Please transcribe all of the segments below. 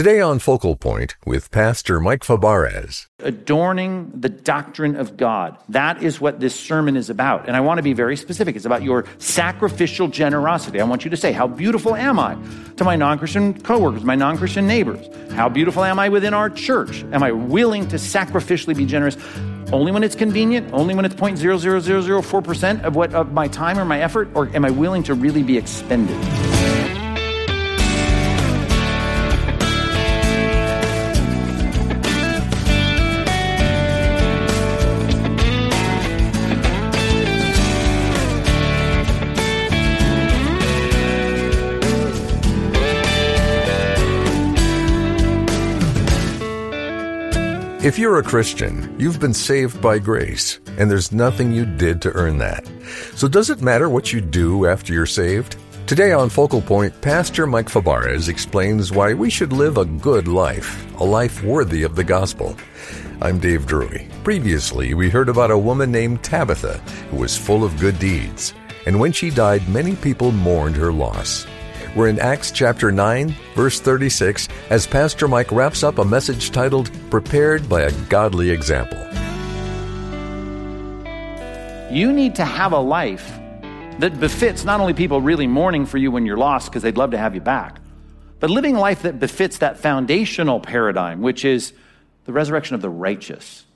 Today on Focal Point with Pastor Mike Fabarez. Adorning the doctrine of God. That is what this sermon is about. And I want to be very specific. It's about your sacrificial generosity. I want you to say, How beautiful am I to my non Christian coworkers, my non Christian neighbors? How beautiful am I within our church? Am I willing to sacrificially be generous? Only when it's convenient, only when it's 0.00004% of what of my time or my effort, or am I willing to really be expended? If you're a Christian, you've been saved by grace, and there's nothing you did to earn that. So does it matter what you do after you're saved? Today on Focal Point, Pastor Mike Fabarez explains why we should live a good life, a life worthy of the gospel. I'm Dave Drury. Previously, we heard about a woman named Tabitha who was full of good deeds, and when she died, many people mourned her loss. We're in Acts chapter 9, verse 36, as Pastor Mike wraps up a message titled Prepared by a Godly Example. You need to have a life that befits not only people really mourning for you when you're lost because they'd love to have you back, but living a life that befits that foundational paradigm, which is the resurrection of the righteous.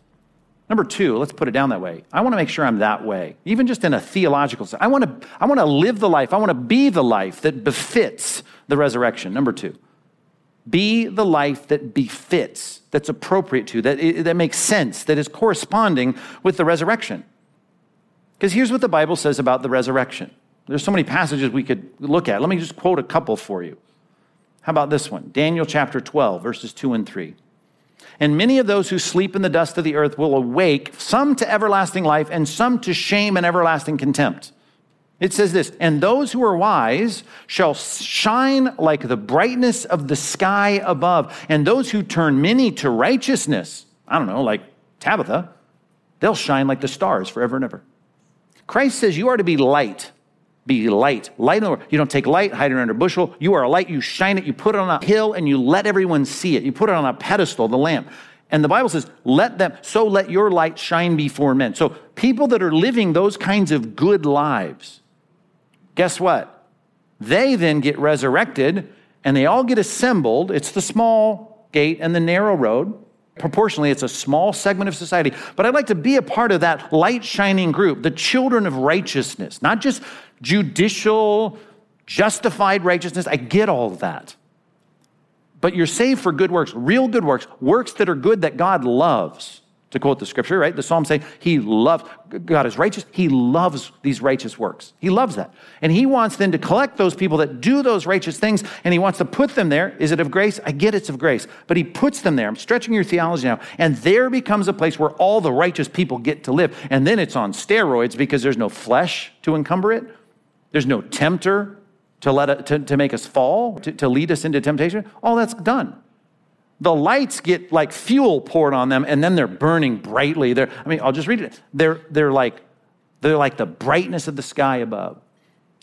Number two, let's put it down that way. I want to make sure I'm that way, even just in a theological sense. I want to, I want to live the life, I want to be the life that befits the resurrection. Number two, be the life that befits, that's appropriate to, that, that makes sense, that is corresponding with the resurrection. Because here's what the Bible says about the resurrection. There's so many passages we could look at. Let me just quote a couple for you. How about this one? Daniel chapter 12, verses 2 and 3. And many of those who sleep in the dust of the earth will awake, some to everlasting life, and some to shame and everlasting contempt. It says this, and those who are wise shall shine like the brightness of the sky above, and those who turn many to righteousness, I don't know, like Tabitha, they'll shine like the stars forever and ever. Christ says you are to be light be light. Light in the world. You don't take light, hide it under a bushel. You are a light. You shine it. You put it on a hill and you let everyone see it. You put it on a pedestal, the lamp. And the Bible says, let them, so let your light shine before men. So people that are living those kinds of good lives, guess what? They then get resurrected and they all get assembled. It's the small gate and the narrow road. Proportionally, it's a small segment of society, but I'd like to be a part of that light shining group, the children of righteousness, not just judicial, justified righteousness. I get all of that. But you're saved for good works, real good works, works that are good that God loves to quote the scripture, right? The psalm say he loves, God is righteous. He loves these righteous works. He loves that. And he wants then to collect those people that do those righteous things and he wants to put them there. Is it of grace? I get it's of grace. But he puts them there. I'm stretching your theology now. And there becomes a place where all the righteous people get to live. And then it's on steroids because there's no flesh to encumber it. There's no tempter to, let it, to, to make us fall, to, to lead us into temptation. All that's done the lights get like fuel poured on them and then they're burning brightly. They're, I mean, I'll just read it. They're, they're, like, they're like the brightness of the sky above.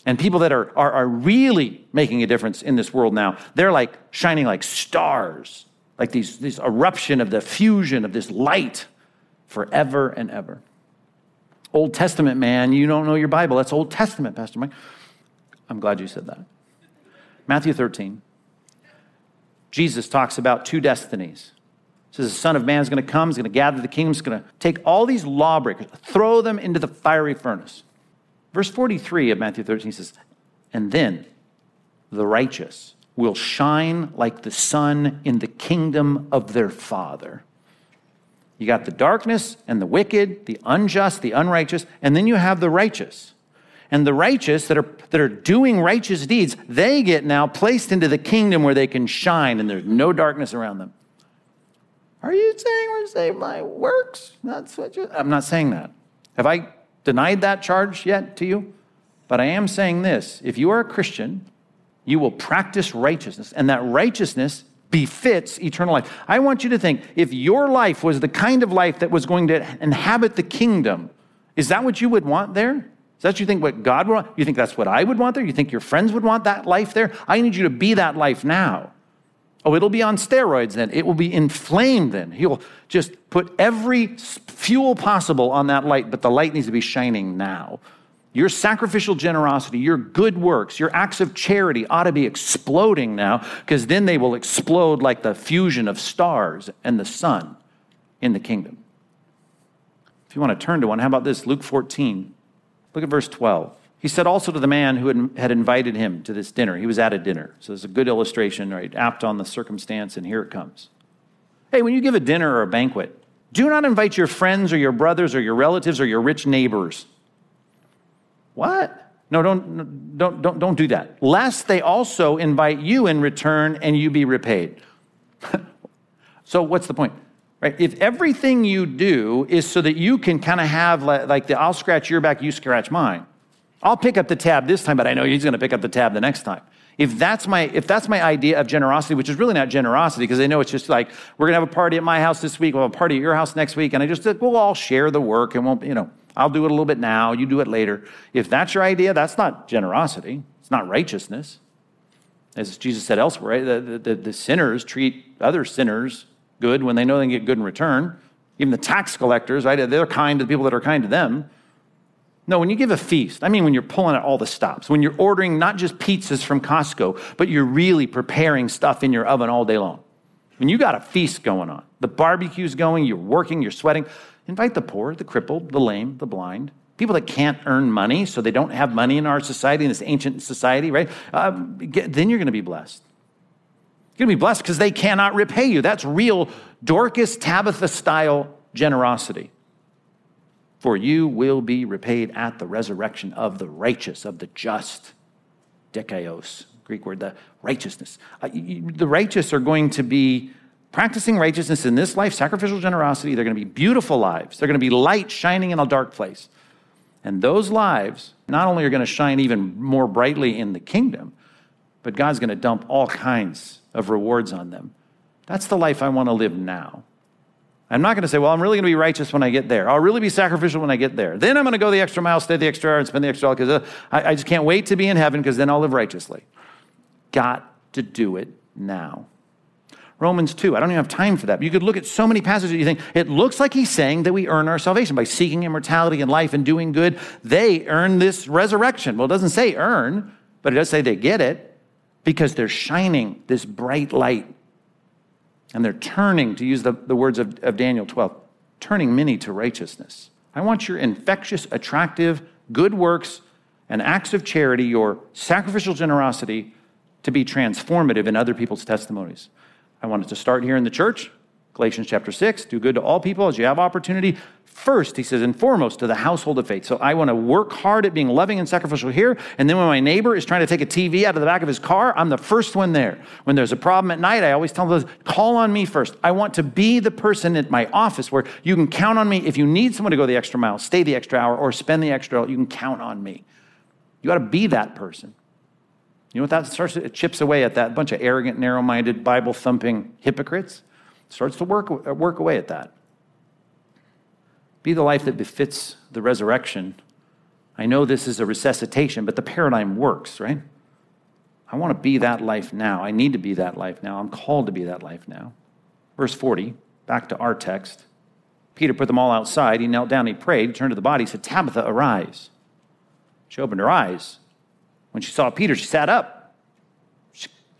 And people that are, are, are really making a difference in this world now, they're like shining like stars, like these, this eruption of the fusion of this light forever and ever. Old Testament, man, you don't know your Bible. That's Old Testament, Pastor Mike. I'm glad you said that. Matthew 13. Jesus talks about two destinies. He says the Son of Man is going to come, he's going to gather the kingdom, he's going to take all these lawbreakers, throw them into the fiery furnace. Verse 43 of Matthew 13 says, And then the righteous will shine like the sun in the kingdom of their Father. You got the darkness and the wicked, the unjust, the unrighteous, and then you have the righteous. And the righteous that are, that are doing righteous deeds, they get now placed into the kingdom where they can shine and there's no darkness around them. Are you saying we're saved by works? That's what you, I'm not saying that. Have I denied that charge yet to you? But I am saying this if you are a Christian, you will practice righteousness, and that righteousness befits eternal life. I want you to think if your life was the kind of life that was going to inhabit the kingdom, is that what you would want there? Is that you think what God would want? You think that's what I would want there? You think your friends would want that life there? I need you to be that life now. Oh, it'll be on steroids then. It will be inflamed then. He'll just put every fuel possible on that light, but the light needs to be shining now. Your sacrificial generosity, your good works, your acts of charity ought to be exploding now because then they will explode like the fusion of stars and the sun in the kingdom. If you want to turn to one, how about this? Luke 14. Look at verse 12. He said also to the man who had invited him to this dinner, he was at a dinner. So it's a good illustration, right? Apt on the circumstance, and here it comes. Hey, when you give a dinner or a banquet, do not invite your friends or your brothers or your relatives or your rich neighbors. What? No, don't, don't, don't, don't do that. Lest they also invite you in return and you be repaid. so, what's the point? Right? If everything you do is so that you can kind of have like the I'll scratch your back, you scratch mine. I'll pick up the tab this time, but I know he's going to pick up the tab the next time. If that's my if that's my idea of generosity, which is really not generosity, because they know it's just like we're going to have a party at my house this week, we'll have a party at your house next week, and I just we'll all share the work and won't you know I'll do it a little bit now, you do it later. If that's your idea, that's not generosity. It's not righteousness. As Jesus said elsewhere, the, the, the sinners treat other sinners good when they know they can get good in return. Even the tax collectors, right? They're kind to the people that are kind to them. No, when you give a feast, I mean when you're pulling out all the stops, when you're ordering not just pizzas from Costco, but you're really preparing stuff in your oven all day long. When you got a feast going on, the barbecue's going, you're working, you're sweating, invite the poor, the crippled, the lame, the blind, people that can't earn money, so they don't have money in our society, in this ancient society, right? Uh, get, then you're going to be blessed. You're going to be blessed because they cannot repay you. That's real Dorcas Tabitha style generosity for you will be repaid at the resurrection of the righteous, of the just. Dikaios, Greek word, the righteousness. Uh, the righteous are going to be practicing righteousness in this life, sacrificial generosity. They're going to be beautiful lives. They're going to be light shining in a dark place. And those lives not only are going to shine even more brightly in the kingdom, but God's going to dump all kinds of rewards on them. That's the life I want to live now. I'm not going to say, well, I'm really going to be righteous when I get there. I'll really be sacrificial when I get there. Then I'm going to go the extra mile, stay the extra hour, and spend the extra hour because uh, I, I just can't wait to be in heaven because then I'll live righteously. Got to do it now. Romans 2. I don't even have time for that. But you could look at so many passages you think it looks like he's saying that we earn our salvation by seeking immortality and life and doing good. They earn this resurrection. Well, it doesn't say earn, but it does say they get it because they're shining this bright light and they're turning, to use the, the words of, of Daniel 12, turning many to righteousness. I want your infectious, attractive, good works and acts of charity, your sacrificial generosity, to be transformative in other people's testimonies. I want it to start here in the church, Galatians chapter 6, do good to all people as you have opportunity. First, he says, and foremost to the household of faith. So I want to work hard at being loving and sacrificial here. And then when my neighbor is trying to take a TV out of the back of his car, I'm the first one there. When there's a problem at night, I always tell them, call on me first. I want to be the person at my office where you can count on me. If you need someone to go the extra mile, stay the extra hour, or spend the extra, you can count on me. You got to be that person. You know what that starts? It chips away at that bunch of arrogant, narrow minded, Bible thumping hypocrites starts to work, uh, work away at that. Be the life that befits the resurrection. I know this is a resuscitation, but the paradigm works, right? I want to be that life now. I need to be that life now. I'm called to be that life now. Verse 40, back to our text. Peter put them all outside. He knelt down, he prayed, he turned to the body, he said, Tabitha, arise. She opened her eyes. When she saw Peter, she sat up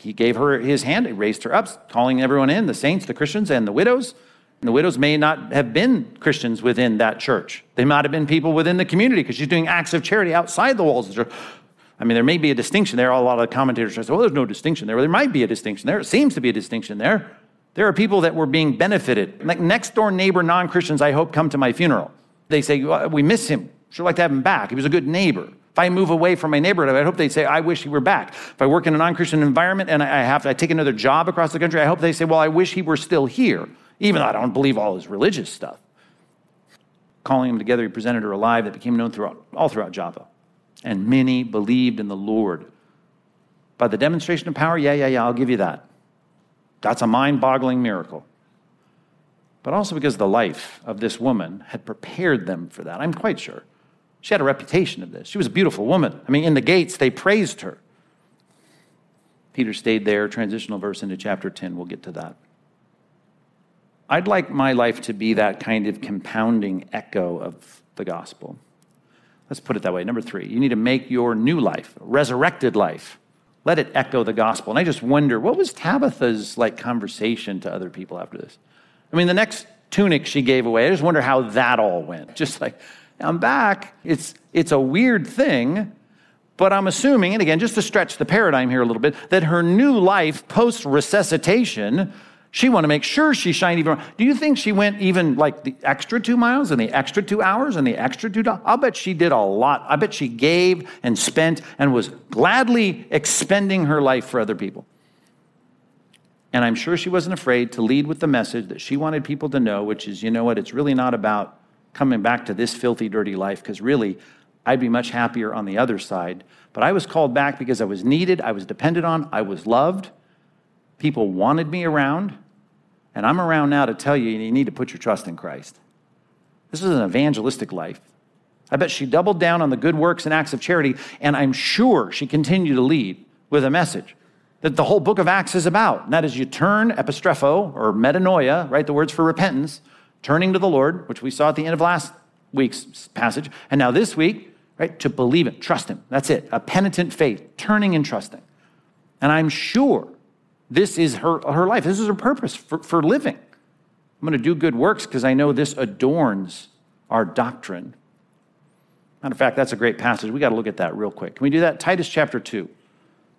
he gave her his hand, he raised her up, calling everyone in the saints, the Christians, and the widows. And the widows may not have been Christians within that church. They might have been people within the community because she's doing acts of charity outside the walls of the church. I mean, there may be a distinction there. A lot of commentators say, well, there's no distinction there. Well, there might be a distinction there. It seems to be a distinction there. There are people that were being benefited. Like next door neighbor non Christians, I hope, come to my funeral. They say, well, we miss him. Sure like to have him back. He was a good neighbor. If I move away from my neighborhood, I hope they'd say, I wish he were back. If I work in a non Christian environment and I have to I take another job across the country, I hope they say, Well, I wish he were still here, even though I don't believe all his religious stuff. Calling him together, he presented her alive that became known throughout, all throughout Joppa. And many believed in the Lord. By the demonstration of power, yeah, yeah, yeah, I'll give you that. That's a mind boggling miracle. But also because the life of this woman had prepared them for that. I'm quite sure. She had a reputation of this. She was a beautiful woman. I mean, in the gates, they praised her. Peter stayed there, transitional verse into chapter 10. We'll get to that. I'd like my life to be that kind of compounding echo of the gospel. Let's put it that way. Number three, you need to make your new life, resurrected life, let it echo the gospel. And I just wonder, what was Tabitha's like conversation to other people after this? I mean, the next tunic she gave away, I just wonder how that all went. Just like, I'm back. It's, it's a weird thing, but I'm assuming, and again, just to stretch the paradigm here a little bit, that her new life post resuscitation she wanted to make sure she shined even more. Do you think she went even like the extra two miles and the extra two hours and the extra two? I'll bet she did a lot. I bet she gave and spent and was gladly expending her life for other people. And I'm sure she wasn't afraid to lead with the message that she wanted people to know, which is, you know what, it's really not about coming back to this filthy, dirty life, because really, I'd be much happier on the other side. But I was called back because I was needed, I was depended on, I was loved. People wanted me around. And I'm around now to tell you you need to put your trust in Christ. This is an evangelistic life. I bet she doubled down on the good works and acts of charity, and I'm sure she continued to lead with a message that the whole book of Acts is about. And that is you turn epistrepho or metanoia, right? The words for repentance, turning to the Lord, which we saw at the end of last week's passage. And now this week, right, to believe it, trust Him. That's it. A penitent faith, turning and trusting. And I'm sure this is her, her life. This is her purpose for, for living. I'm going to do good works because I know this adorns our doctrine. Matter of fact, that's a great passage. We got to look at that real quick. Can we do that? Titus chapter 2.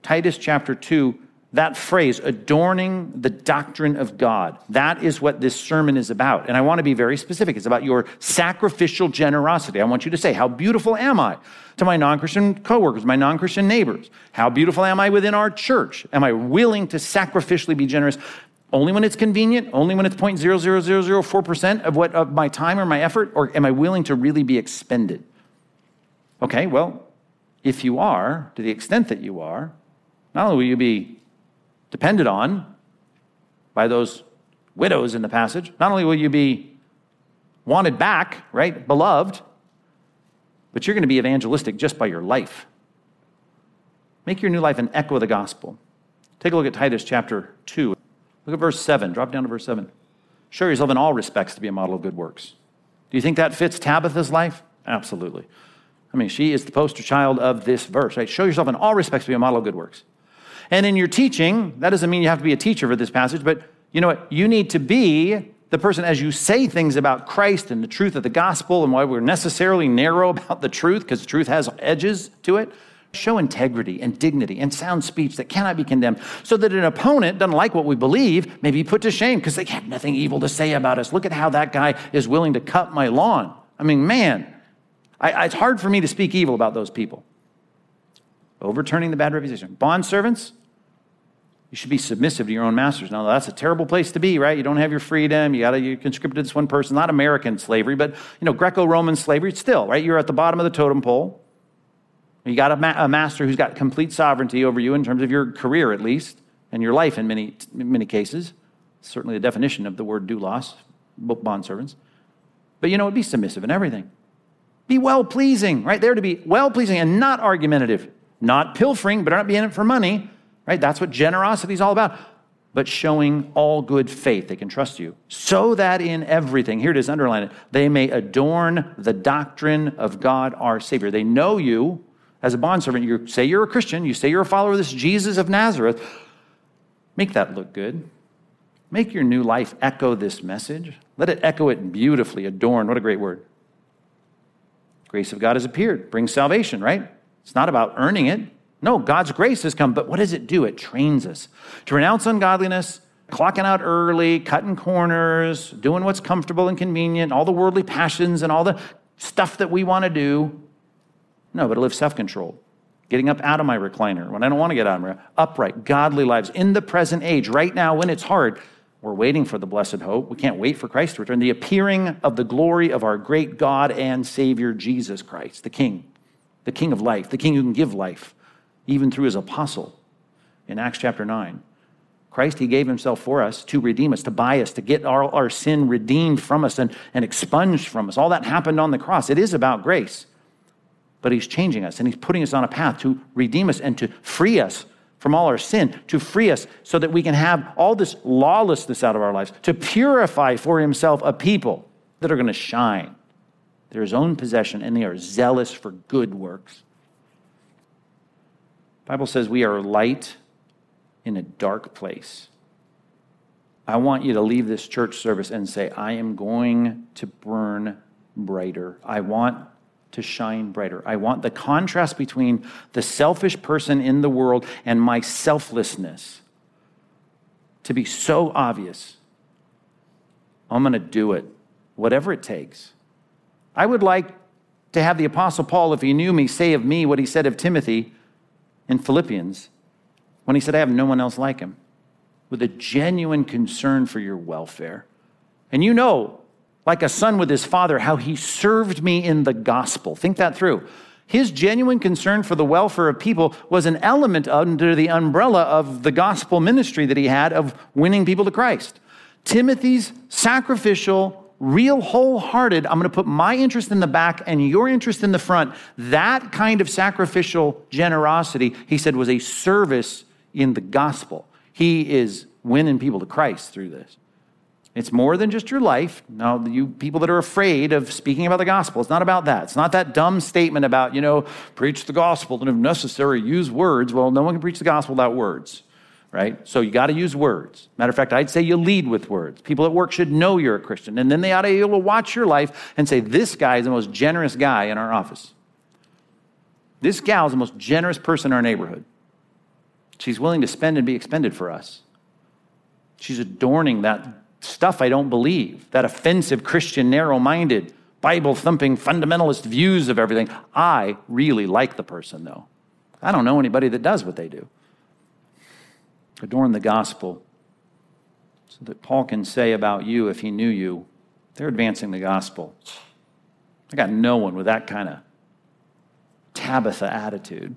Titus chapter 2 that phrase, adorning the doctrine of God, that is what this sermon is about. And I want to be very specific. It's about your sacrificial generosity. I want you to say, How beautiful am I to my non Christian coworkers, my non Christian neighbors? How beautiful am I within our church? Am I willing to sacrificially be generous? Only when it's convenient, only when it's 0.00004% of what of my time or my effort, or am I willing to really be expended? Okay, well, if you are, to the extent that you are, not only will you be depended on by those widows in the passage. Not only will you be wanted back, right, beloved, but you're going to be evangelistic just by your life. Make your new life an echo of the gospel. Take a look at Titus chapter 2. Look at verse 7. Drop down to verse 7. Show yourself in all respects to be a model of good works. Do you think that fits Tabitha's life? Absolutely. I mean, she is the poster child of this verse, right? Show yourself in all respects to be a model of good works. And in your teaching, that doesn't mean you have to be a teacher for this passage, but you know what? You need to be the person as you say things about Christ and the truth of the gospel and why we're necessarily narrow about the truth, because truth has edges to it. Show integrity and dignity and sound speech that cannot be condemned, so that an opponent doesn't like what we believe, may be put to shame because they have nothing evil to say about us. Look at how that guy is willing to cut my lawn. I mean, man, I, it's hard for me to speak evil about those people. Overturning the bad reputation. Bond servants, you should be submissive to your own masters. Now, that's a terrible place to be, right? You don't have your freedom. You got to, you're conscripted this one person. Not American slavery, but, you know, Greco Roman slavery, still, right? You're at the bottom of the totem pole. You got a, ma- a, master who's got complete sovereignty over you in terms of your career, at least, and your life in many, many cases. Certainly the definition of the word doulos, bond servants. But, you know, be submissive in everything. Be well pleasing, right? There to be well pleasing and not argumentative, not pilfering, but not being in it for money right? That's what generosity is all about. But showing all good faith, they can trust you, so that in everything, here it is, underline it, they may adorn the doctrine of God our Savior. They know you as a bondservant. You say you're a Christian, you say you're a follower of this Jesus of Nazareth. Make that look good. Make your new life echo this message. Let it echo it beautifully, adorn. What a great word. Grace of God has appeared, brings salvation, right? It's not about earning it. No, God's grace has come, but what does it do? It trains us to renounce ungodliness, clocking out early, cutting corners, doing what's comfortable and convenient, all the worldly passions and all the stuff that we want to do. No, but to live self control, getting up out of my recliner when I don't want to get out of my upright, godly lives in the present age, right now when it's hard. We're waiting for the blessed hope. We can't wait for Christ to return. The appearing of the glory of our great God and Savior, Jesus Christ, the King, the King of life, the King who can give life even through his apostle in Acts chapter 9. Christ, he gave himself for us to redeem us, to buy us, to get our, our sin redeemed from us and, and expunged from us. All that happened on the cross. It is about grace. But he's changing us and he's putting us on a path to redeem us and to free us from all our sin, to free us so that we can have all this lawlessness out of our lives, to purify for himself a people that are going to shine. They're own possession and they are zealous for good works. Bible says we are light in a dark place. I want you to leave this church service and say, I am going to burn brighter. I want to shine brighter. I want the contrast between the selfish person in the world and my selflessness to be so obvious. I'm going to do it, whatever it takes. I would like to have the Apostle Paul, if he knew me, say of me what he said of Timothy in Philippians when he said, I have no one else like him, with a genuine concern for your welfare. And you know, like a son with his father, how he served me in the gospel. Think that through. His genuine concern for the welfare of people was an element under the umbrella of the gospel ministry that he had of winning people to Christ. Timothy's sacrificial, real wholehearted, I'm going to put my interest in the back and your interest in the front. That kind of sacrificial generosity, he said, was a service in the gospel. He is winning people to Christ through this. It's more than just your life. Now, you people that are afraid of speaking about the gospel, it's not about that. It's not that dumb statement about, you know, preach the gospel and if necessary, use words. Well, no one can preach the gospel without words, right? So you got to use words. Matter of fact, I'd say you lead with words. People at work should know you're a Christian, and then they ought to be able to watch your life and say, this guy is the most generous guy in our office. This gal is the most generous person in our neighborhood. She's willing to spend and be expended for us. She's adorning that stuff I don't believe, that offensive Christian, narrow minded, Bible thumping, fundamentalist views of everything. I really like the person, though. I don't know anybody that does what they do. Adorn the gospel so that Paul can say about you, if he knew you, they're advancing the gospel. I got no one with that kind of Tabitha attitude.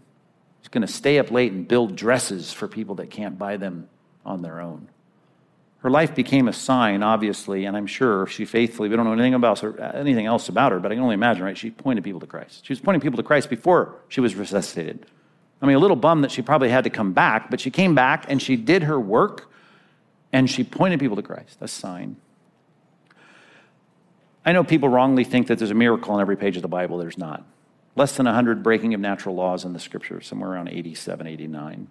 He's going to stay up late and build dresses for people that can't buy them on their own. Her life became a sign, obviously, and I'm sure she faithfully, we don't know anything about her, anything else about her, but I can only imagine, right? She pointed people to Christ. She was pointing people to Christ before she was resuscitated. I mean, a little bummed that she probably had to come back, but she came back and she did her work and she pointed people to Christ. A sign. I know people wrongly think that there's a miracle on every page of the Bible. There's not. Less than 100 breaking of natural laws in the scripture, somewhere around 87, 89.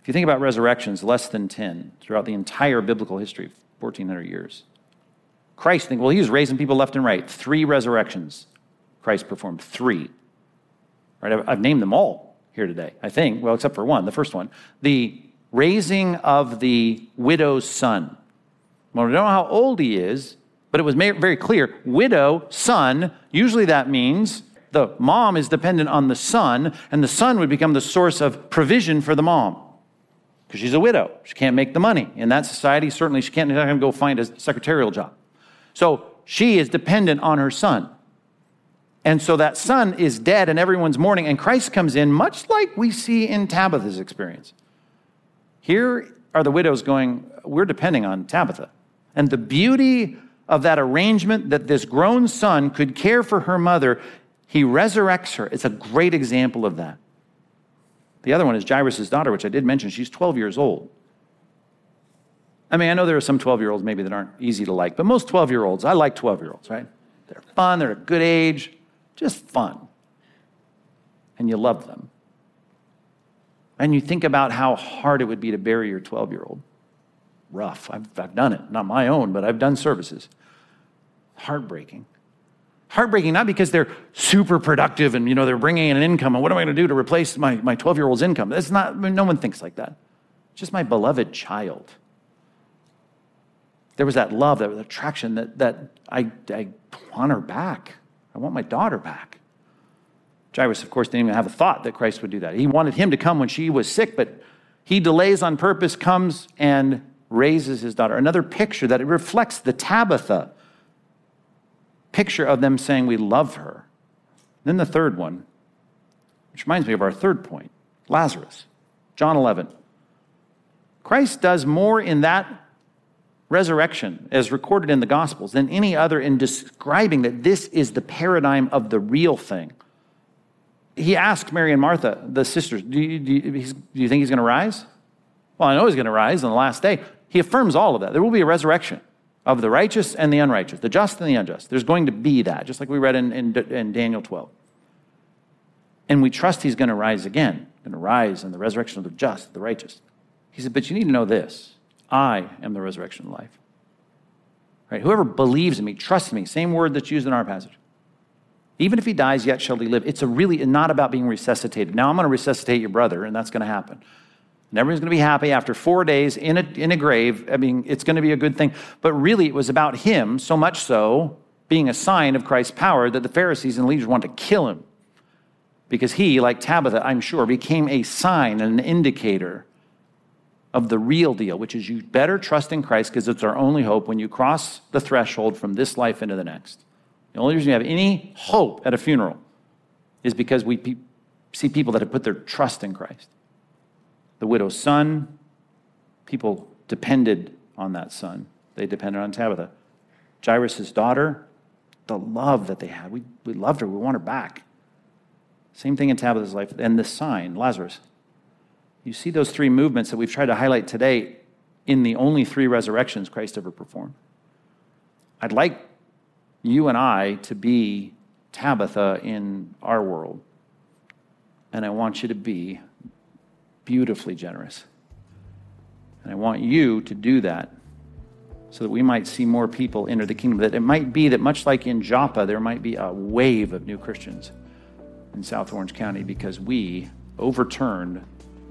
If you think about resurrections, less than 10 throughout the entire biblical history, of 1400 years. Christ, think, well, he was raising people left and right. Three resurrections Christ performed. Three. Right? I've, named them all here today, I think. Well, except for one, the first one. The raising of the widow's son. Well, we don't know how old he is, but it was very clear widow, son, usually that means the mom is dependent on the son, and the son would become the source of provision for the mom because she's a widow. She can't make the money. In that society, certainly she can't go find a secretarial job. So she is dependent on her son. And so that son is dead and everyone's mourning, and Christ comes in, much like we see in Tabitha's experience. Here are the widows going, We're depending on Tabitha. And the beauty of that arrangement that this grown son could care for her mother, he resurrects her. It's a great example of that. The other one is Jairus' daughter, which I did mention. She's 12 years old. I mean, I know there are some 12 year olds maybe that aren't easy to like, but most 12 year olds, I like 12 year olds, right? They're fun, they're a good age, just fun. And you love them. And you think about how hard it would be to bury your 12 year old. Rough. I've, I've done it. Not my own, but I've done services. Heartbreaking. Heartbreaking, not because they're super productive and, you know, they're bringing in an income and what am I going to do to replace my, my 12 year old's income? That's not, I mean, no one thinks like that. just my beloved child. There was that love, that attraction that, that I, I want her back. I want my daughter back. Jairus, of course, didn't even have a thought that Christ would do that. He wanted him to come when she was sick, but he delays on purpose, comes and raises his daughter. Another picture that it reflects the Tabitha picture of them saying, We love her. Then the third one, which reminds me of our third point Lazarus, John 11. Christ does more in that resurrection, as recorded in the Gospels, than any other in describing that this is the paradigm of the real thing. he asked Mary and Martha, the sisters, do you, do you, do you think he's going to rise? Well, I know he's going to rise on the last day. He affirms all of that. There will be a resurrection of the righteous and the unrighteous, the just and the unjust. There's going to be that, just like we read in, in, in Daniel 12. And we trust he's going to rise again, going to rise in the resurrection of the just, the righteous. He said, But you need to know this I am the resurrection of life. Right? Whoever believes in me, trusts me, same word that's used in our passage. Even if he dies, yet shall he live. It's a really not about being resuscitated. Now I'm going to resuscitate your brother, and that's going to happen. And everyone's going to be happy after four days in a, in a grave. I mean, it's going to be a good thing. But really, it was about him, so much so, being a sign of Christ's power that the Pharisees and leaders wanted to kill him. Because he, like Tabitha, I'm sure, became a sign and an indicator of the real deal, which is you better trust in Christ because it's our only hope when you cross the threshold from this life into the next. The only reason you have any hope at a funeral is because we pe- see people that have put their trust in Christ. The widow's son, people depended on that son. They depended on Tabitha. Jairus' daughter, the love that they had. We, we loved her. We want her back. Same thing in Tabitha's life. And the sign, Lazarus. You see those three movements that we've tried to highlight today in the only three resurrections Christ ever performed. I'd like you and I to be Tabitha in our world. And I want you to be beautifully generous. And I want you to do that so that we might see more people enter the kingdom. That it might be that, much like in Joppa, there might be a wave of new Christians in South Orange County because we overturned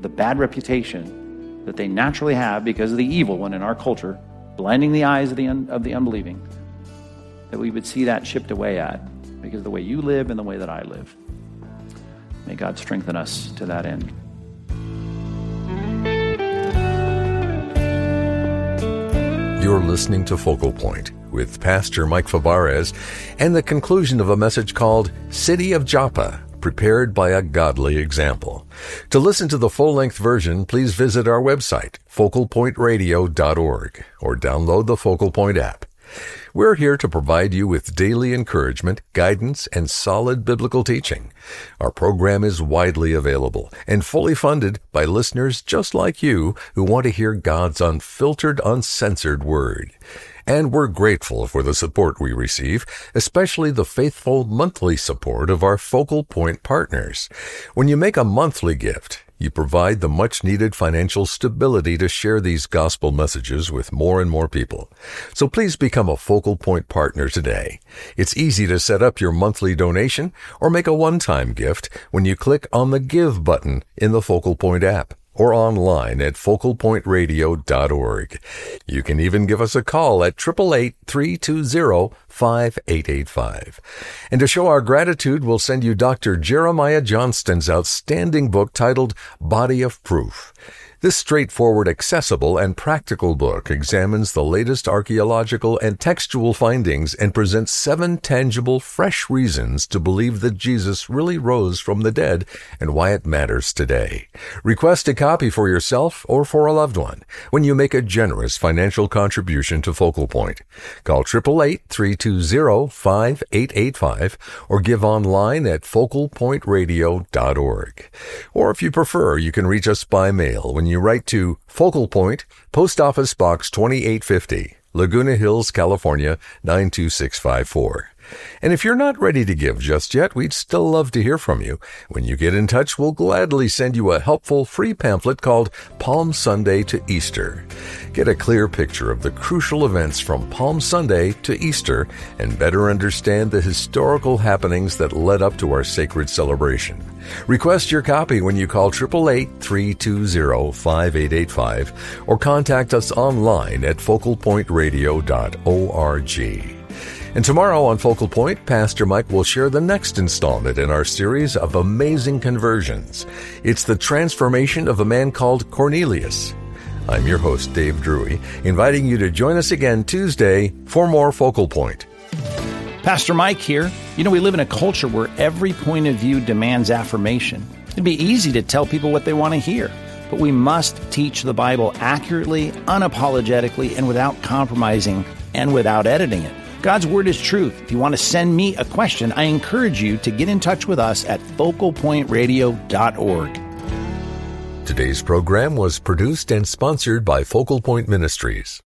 the bad reputation that they naturally have because of the evil one in our culture, blinding the eyes of the, un- of the unbelieving that we would see that chipped away at because of the way you live and the way that I live. May God strengthen us to that end. You're listening to Focal Point with Pastor Mike Fabarez and the conclusion of a message called City of Joppa, prepared by a godly example. To listen to the full-length version, please visit our website, focalpointradio.org, or download the Focal Point app. We're here to provide you with daily encouragement, guidance, and solid biblical teaching. Our program is widely available and fully funded by listeners just like you who want to hear God's unfiltered, uncensored word. And we're grateful for the support we receive, especially the faithful monthly support of our Focal Point partners. When you make a monthly gift, you provide the much needed financial stability to share these gospel messages with more and more people. So please become a Focal Point partner today. It's easy to set up your monthly donation or make a one-time gift when you click on the Give button in the Focal Point app or online at focalpointradio.org. You can even give us a call at 888-320-5885. And to show our gratitude, we'll send you Dr. Jeremiah Johnston's outstanding book titled Body of Proof. This straightforward, accessible, and practical book examines the latest archaeological and textual findings and presents seven tangible, fresh reasons to believe that Jesus really rose from the dead and why it matters today. Request a copy for yourself or for a loved one when you make a generous financial contribution to Focal Point. Call 888-320-5885 or give online at focalpointradio.org. Or if you prefer, you can reach us by mail when you write to Focal Point, Post Office Box 2850, Laguna Hills, California 92654. And if you're not ready to give just yet, we'd still love to hear from you. When you get in touch, we'll gladly send you a helpful free pamphlet called Palm Sunday to Easter. Get a clear picture of the crucial events from Palm Sunday to Easter and better understand the historical happenings that led up to our sacred celebration. Request your copy when you call 888-320-5885 or contact us online at focalpointradio.org. And tomorrow on Focal Point, Pastor Mike will share the next installment in our series of amazing conversions. It's the transformation of a man called Cornelius. I'm your host, Dave Drury, inviting you to join us again Tuesday for more Focal Point. Pastor Mike here. You know, we live in a culture where every point of view demands affirmation. It'd be easy to tell people what they want to hear, but we must teach the Bible accurately, unapologetically, and without compromising and without editing it. God's Word is truth. If you want to send me a question, I encourage you to get in touch with us at focalpointradio.org. Today's program was produced and sponsored by Focal Point Ministries.